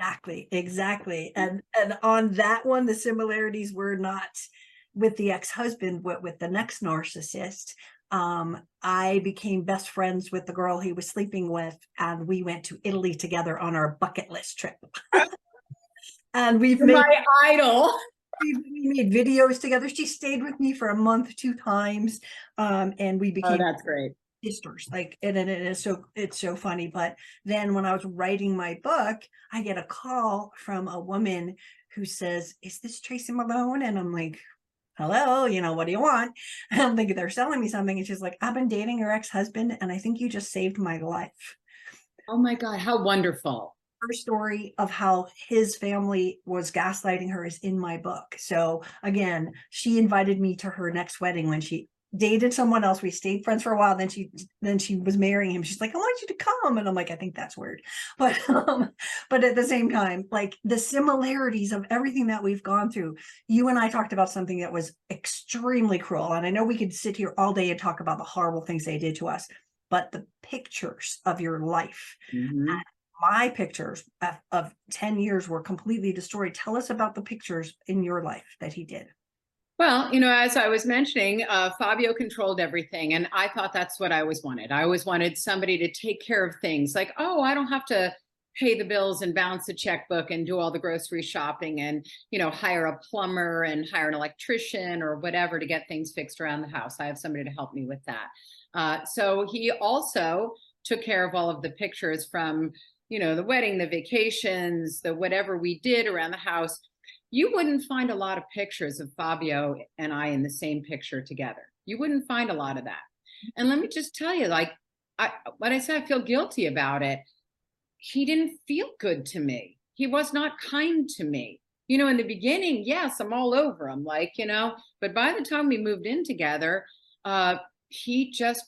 Exactly, exactly. And and on that one, the similarities were not with the ex-husband, but with the next narcissist. Um, I became best friends with the girl he was sleeping with, and we went to Italy together on our bucket list trip. <laughs> and we've made My idol. we we made videos together. She stayed with me for a month, two times, um, and we Oh, became that's great. Sisters like and, and it is so it's so funny but then when i was writing my book i get a call from a woman who says is this tracy malone? And i'm like hello you know what do you want? And <laughs> i'm thinking they're selling me something. And she's like i've been dating your ex-husband and i think you just saved my life. Oh my God, how wonderful. her story of how his family was gaslighting her is in my book. So again she invited me to her next wedding when she dated someone else. We stayed friends for a while. Then she then she was marrying him. She's like, I want you to come. And I'm like, I think that's weird. <laughs> But um, but at the same time, like the similarities of everything that we've gone through, you and I talked about something that was extremely cruel. And I know we could sit here all day and talk about the horrible things they did to us, but the pictures of your life Mhm. my pictures of, of 10 years were completely destroyed. Tell us about the pictures in your life that he did. Well, you know, as I was mentioning, uh, Fabio controlled everything, and I thought that's what I always wanted. I always wanted somebody to take care of things, like, oh, I don't have to pay the bills and balance the checkbook and do all the grocery shopping and you know hire a plumber and hire an electrician or whatever to get things fixed around the house. I have somebody to help me with that. Uh, so he also took care of all of the pictures from you know the wedding the vacations the whatever we did around the house you wouldn't find a lot of pictures of Fabio and I in the same picture together. You wouldn't find a lot of that. And let me just tell you, like, I, when I say I feel guilty about it, he didn't feel good to me. He was not kind to me. You know, in the beginning, yes, I'm all over him, like, you know, but by the time we moved in together, uh, he just,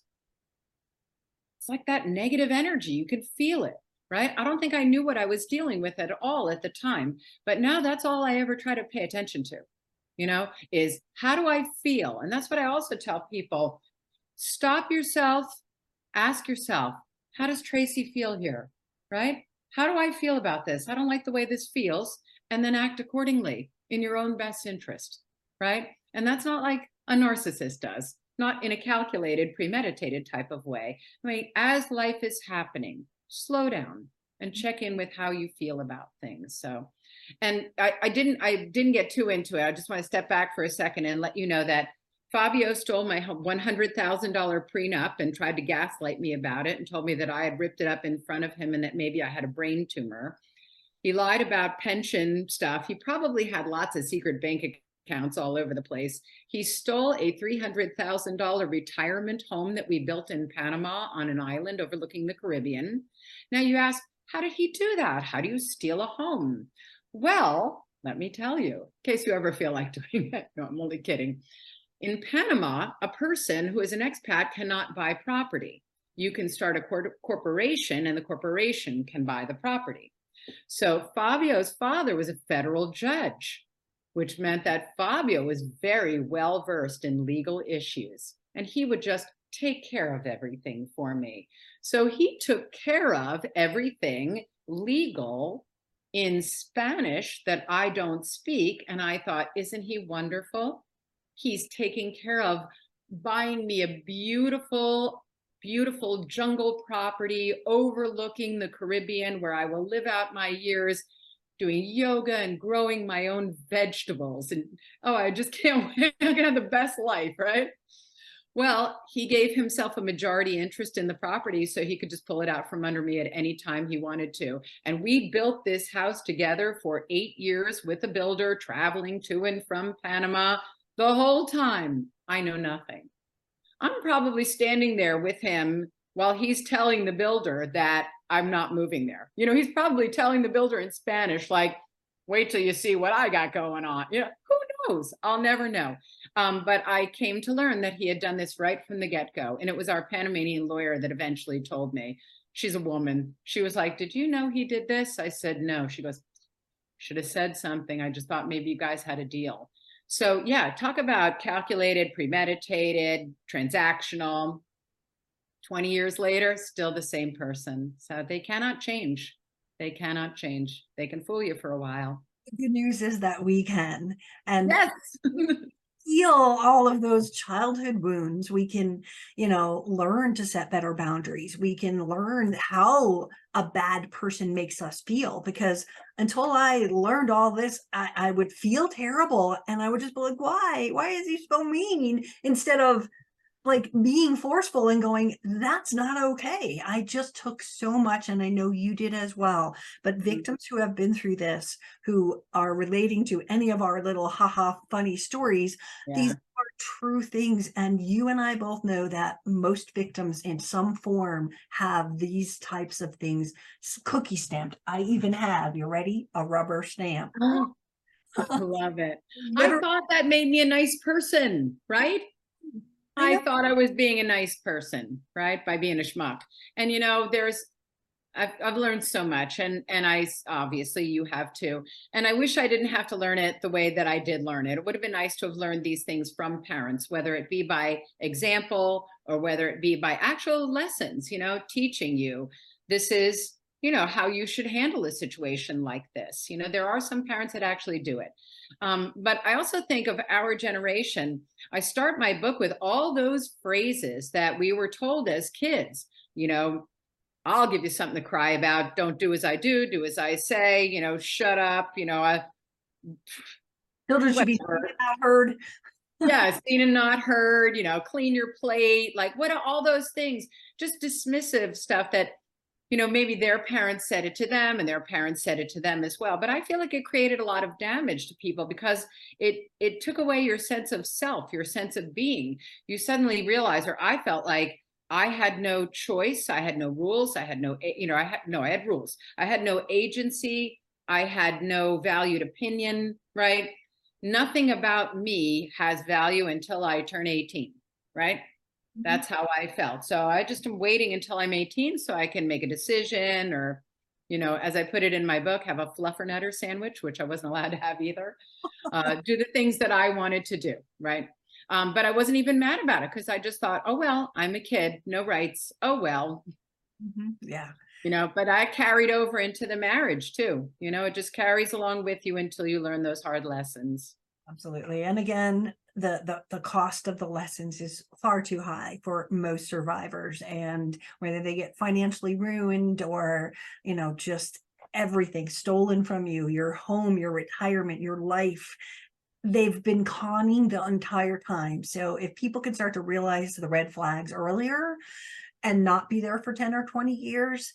it's like that negative energy. You can feel it right? I don't think I knew what I was dealing with at all at the time. But now that's all I ever try to pay attention to, you know, is how do I feel? And that's what I also tell people stop yourself, ask yourself, how does Tracy feel here? Right? How do I feel about this? I don't like the way this feels. And then act accordingly in your own best interest. Right? And that's not like a narcissist does, not in a calculated, premeditated type of way. I mean, as life is happening, slow down and mm-hmm. check in with how you feel about things so. And I, I didn't i didn't get too into it i just want to step back for a second and let you know that fabio stole my $100000 prenup and tried to gaslight me about it and told me that i had ripped it up in front of him and that maybe i had a brain tumor. He lied about pension stuff he probably had lots of secret bank accounts all over the place he stole a $300000 retirement home that we built in panama on an island overlooking the caribbean now you ask, how did he do that? How do you steal a home? Well, let me tell you, in case you ever feel like <laughs> doing that. No, I'm only kidding. In Panama, a person who is an expat cannot buy property. You can start a cor- corporation and the corporation can buy the property. So Fabio's father was a federal judge, which meant that Fabio was very well versed in legal issues and he would just take care of everything for me. So he took care of everything legal in Spanish that I don't speak. And I thought, isn't he wonderful? He's taking care of buying me a beautiful, beautiful jungle property overlooking the Caribbean where I will live out my years doing yoga and growing my own vegetables. And oh, I just <laughs> can't wait. I'm gonna have the best life, right? Well, he gave himself a majority interest in the property so he could just pull it out from under me at any time he wanted to. And we built this house together for eight years with a builder, traveling to and from Panama the whole time. I know nothing. I'm probably standing there with him while he's telling the builder that I'm not moving there. You know, he's probably telling the builder in Spanish, like, wait till you see what I got going on. You know, who knows? I'll never know. Um, but I came to learn that he had done this right from the get go. And it was our Panamanian lawyer that eventually told me. She's a woman. She was like, Did you know he did this? I said, No. She goes, Should have said something. I just thought maybe you guys had a deal. So, yeah, talk about calculated, premeditated, transactional. 20 years later, still the same person. So they cannot change. They cannot change. They can fool you for a while. The good news is that we can. And Yes. <laughs> heal all of those childhood wounds. We can, you know, learn to set better boundaries. We can learn how a bad person makes us feel because until I learned all this, I, I would feel terrible and I would just be like, why? Why is he so mean? Instead of like being forceful and going, that's not okay. I just took so much, and I know you did as well. But Mhm. victims who have been through this, who are relating to any of our little haha funny stories, these are true things. And you and I both know that most victims in some form have these types of things cookie stamped. I even have, you ready? A rubber stamp. Oh, <laughs> I love it. I thought that made me a nice person, right? I thought I was being a nice person, right? By being a schmuck. And you know, there's I've I've learned so much and and I obviously you have too. And I wish I didn't have to learn it the way that I did learn it. It would have been nice to have learned these things from parents, whether it be by example or whether it be by actual lessons, you know, teaching you this is, you know, how you should handle a situation like this. You know, there are some parents that actually do it. Um, but I also think of our generation I start my book with all those phrases that we were told as kids. You know, I'll give you something to cry about. Don't do as I do, do as I say, you know, shut up, you know, I, Children should be Whatever. seen not heard. yeah, <laughs> seen and not heard, you know, clean your plate, like what are all those things? Just dismissive stuff that, you know, maybe their parents said it to them and their parents said it to them as well. But I feel like it created a lot of damage to people because it it took away your sense of self, your sense of being. You suddenly realize, or I felt like I had no choice, I had no rules, I had no, you know, I had no, I had rules. I had no agency, I had no valued opinion, right? Nothing about me has value until I turn 18, right? That's how I felt. So I just am waiting until I'm 18 so I can make a decision or, you know, as I put it in my book, have a fluffernutter sandwich, which I wasn't allowed to have either. Uh, do the things that I wanted to do, right? Um, but I wasn't even mad about it because I just thought, oh, well, I'm a kid, no rights. Oh, well, Mhm. Yeah. you know, but I carried over into the marriage too. You know, it just carries along with you until you learn those hard lessons. Absolutely. And again, the, the the cost of the lessons is far too high for most survivors and whether they get financially ruined or, you know, just everything stolen from you, your home, your retirement, your life. They've been conning the entire time. So if people can start to realize the red flags earlier and not be there for 10 or 20 years,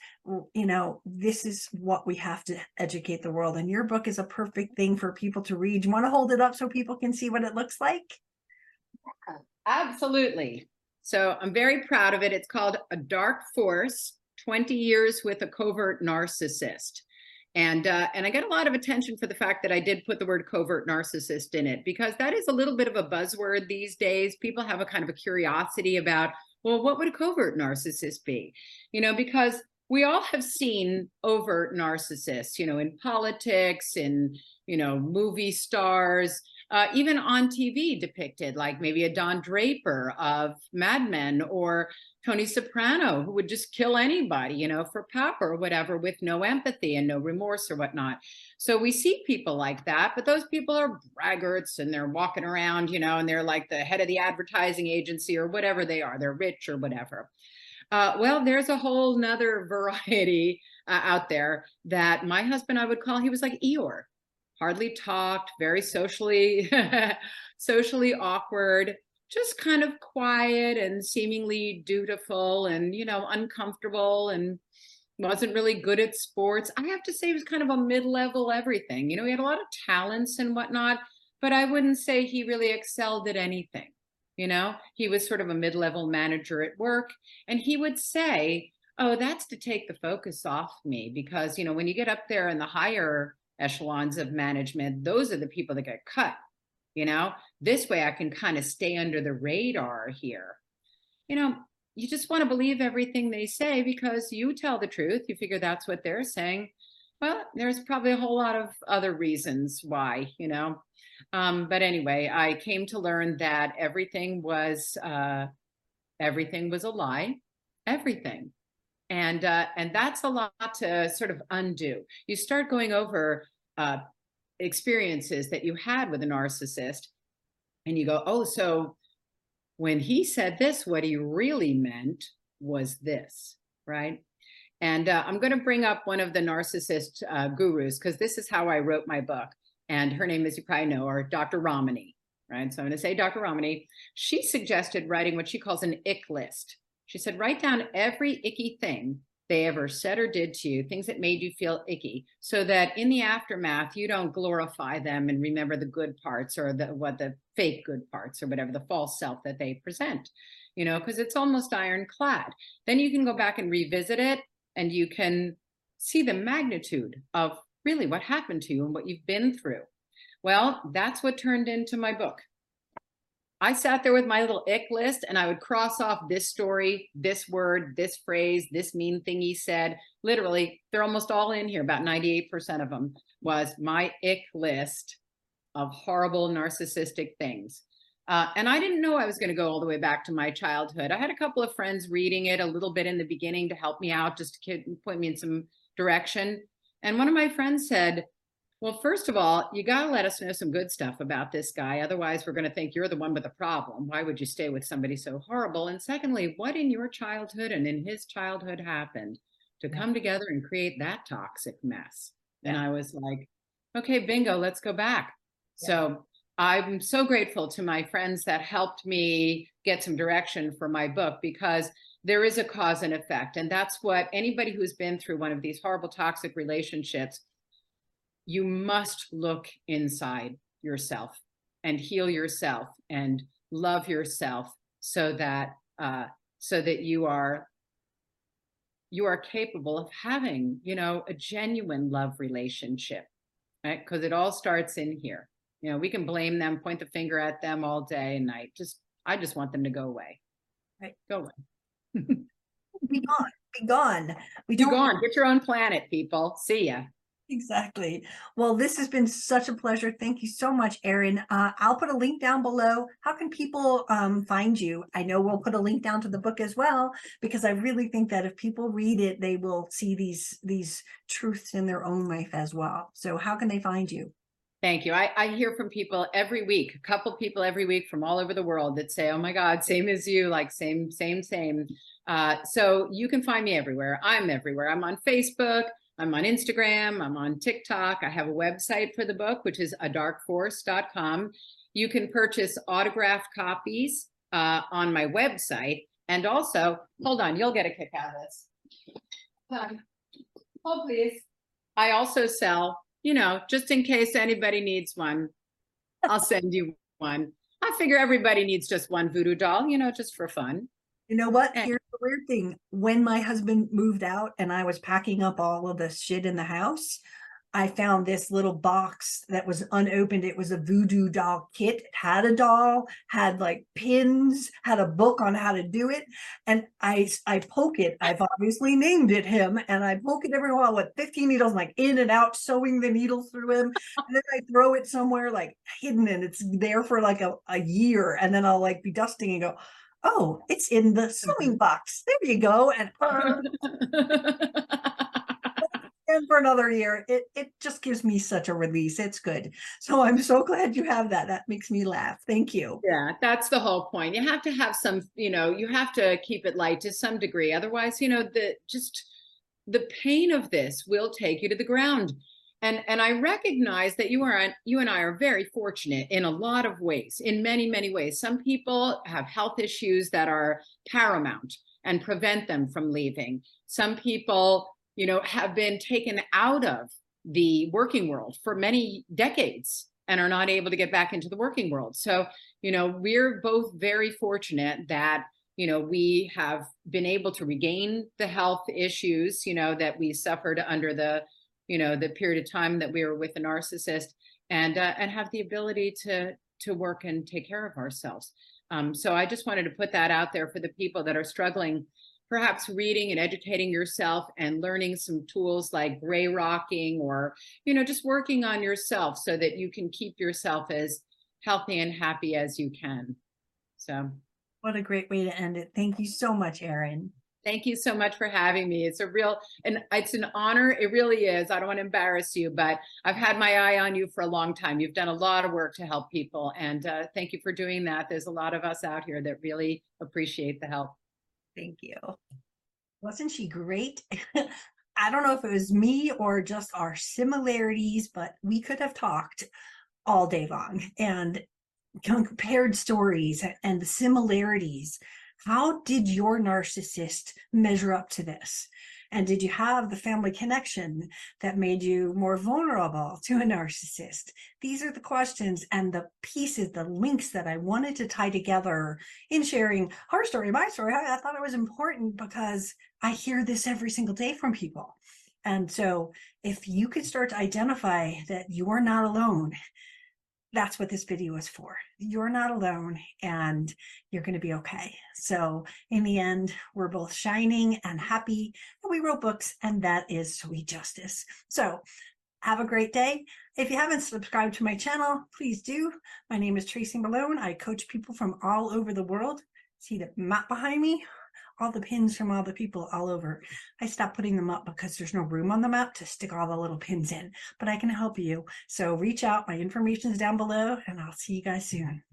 you know, this is what we have to educate the world. And your book is a perfect thing for people to read. You want to hold it up so people can see what it looks like? Absolutely. So I'm very proud of it. It's called A Dark Force 20 Years with a Covert Narcissist. And, uh, and I get a lot of attention for the fact that I did put the word covert narcissist in it because that is a little bit of a buzzword these days. People have a kind of a curiosity about, well, what would a covert narcissist be? You know, because we all have seen overt narcissists, you know, in politics, in, you know, movie stars, uh, even on TV depicted, like maybe a Don Draper of Mad Men or Tony Soprano, who would just kill anybody, you know, for power or whatever, with no empathy and no remorse or whatnot. So we see people like that, but those people are braggarts and they're walking around, you know, and they're like the head of the advertising agency or whatever they are. They're rich or whatever. Uh, well, there's a whole nother <laughs> variety uh, out there that my husband I would call he was like Eeyore hardly talked, very socially <laughs> socially awkward, just kind of quiet and seemingly dutiful and you know uncomfortable and wasn't really good at sports. I have to say he was kind of a mid-level everything. You know, he had a lot of talents and whatnot, but I wouldn't say he really excelled at anything. You know, he was sort of a mid-level manager at work and he would say, "Oh, that's to take the focus off me because, you know, when you get up there in the higher echelons of management, those are the people that get cut. You know, this way I can kind of stay under the radar here. You know, you just want to believe everything they say because you tell the truth. You figure that's what they're saying. Well, there's probably a whole lot of other reasons why, you know. Um, but anyway, I came to learn that everything was uh, everything was a lie, everything and uh, and that's a lot to sort of undo. You start going over uh, experiences that you had with a narcissist, and you go, "Oh, so when he said this, what he really meant was this, right?" And uh, I'm going to bring up one of the narcissist uh, gurus because this is how I wrote my book, and her name, as you probably know, are Dr. Ramani, right? So I'm going to say Dr. Ramani. She suggested writing what she calls an ick list. She said, write down every icky thing they ever said or did to you, things that made you feel icky, so that in the aftermath, you don't glorify them and remember the good parts or the what the fake good parts or whatever the false self that they present, you know, because it's almost ironclad. Then you can go back and revisit it and you can see the magnitude of really what happened to you and what you've been through. Well, that's what turned into my book. I sat there with my little ick list and I would cross off this story, this word, this phrase, this mean thing he said. Literally, they're almost all in here. About 98% of them was my ick list of horrible narcissistic things. Uh, and I didn't know I was going to go all the way back to my childhood. I had a couple of friends reading it a little bit in the beginning to help me out, just to point me in some direction. And one of my friends said, well, first of all, you got to let us know some good stuff about this guy. Otherwise, we're going to think you're the one with the problem. Why would you stay with somebody so horrible? And secondly, what in your childhood and in his childhood happened to come together and create that toxic mess? Yeah. And I was like, okay, bingo, let's go back. Yeah. So I'm so grateful to my friends that helped me get some direction for my book because there is a cause and effect. And that's what anybody who's been through one of these horrible toxic relationships, you must look inside yourself and heal yourself and love yourself so that uh, so that you are you are capable of having you know a genuine love relationship right because it all starts in here you know, we can blame them, point the finger at them all day and night. Just, I just want them to go away. Right. Go away. be gone. Be gone. We don't gone. Get your own planet, people. See ya. Exactly. Well, this has been such a pleasure. Thank you so much, Erin. Uh, I'll put a link down below. How can people um, find you? I know we'll put a link down to the book as well, because I really think that if people read it, they will see these these truths in their own life as well. So how can they find you? Thank you. I, I hear from people every week, a couple people every week from all over the world that say, oh my God, same as you, like same, same, same. Uh, so you can find me everywhere. I'm everywhere. I'm on Facebook. I'm on Instagram. I'm on TikTok. I have a website for the book, which is adarkforce.com. You can purchase autographed copies uh, on my website. And also, hold on, you'll get a kick out of this. Um, hold, please. I also sell you know, just in case anybody needs one, I'll send you one. I figure everybody needs just one voodoo doll, you know, just for fun. You know what? And Here's the weird thing. When my husband moved out and I was packing up all of the shit in the house, I found this little box that was unopened. It was a voodoo doll kit. It had a doll, had like pins, had a book on how to do it. And I I poke it. Eh. I've obviously named it him. And I poke it every while with 15 needles, like in and out, sewing the needles through him. and then I throw it somewhere like hidden and it's there for like a, a year. And then I'll like be dusting and go, oh, it's in the sewing <laughs> box. There you go. And uh, <laughs> and for another year. It it just gives me such a release. It's good. So I'm so glad you have that. That makes me laugh. Thank you. Yeah, that's the whole point. You have to have some, you know, you have to keep it light to some degree. Otherwise, you know, the just the pain of this will take you to the ground. And and I recognize that you are you and I are very fortunate in a lot of ways, in many many ways. Some people have health issues that are paramount and prevent them from leaving. Some people you know, have been taken out of the working world for many decades and are not able to get back into the working world. So, you know, we're both very fortunate that, you know, we have been able to regain the health issues, you know, that we suffered under the, you know, the period of time that we were with a narcissist and uh, and have the ability to to work and take care of ourselves. Um, so I just wanted to put that out there for the people that are struggling perhaps reading and educating yourself and learning some tools like gray rocking or you know just working on yourself so that you can keep yourself as healthy and happy as you can. So. What a great way to end it. Thank you so much erin thank you so much for having me it's a real and it's an honor it really is i don't want to embarrass you but i've had my eye on you for a long time you've done a lot of work to help people and uh, thank you for doing that there's a lot of us out here that really appreciate the help Thank you. Wasn't she great? <laughs> I don't know if it was me or just our similarities, but we could have talked all day long and compared stories and the similarities. How did your narcissist measure up to this? And did you have the family connection that made you more vulnerable to a narcissist? These are the questions and the pieces, the links that I wanted to tie together in sharing her story, my story. I, thought it was important because I hear this every single day from people. And so if you could start to identify that you're not alone, that's what this video is for. You're not alone and you're going to be okay. So in the end, we're both shining and happy we wrote books and that is sweet justice. So have a great day. If you haven't subscribed to my channel, please do. My name is Tracy Malone. I coach people from all over the world. See the map behind me? All the pins from all the people all over. I stopped putting them up because there's no room on the map to stick all the little pins in, but I can help you. So reach out. My information is down below and I'll see you guys soon.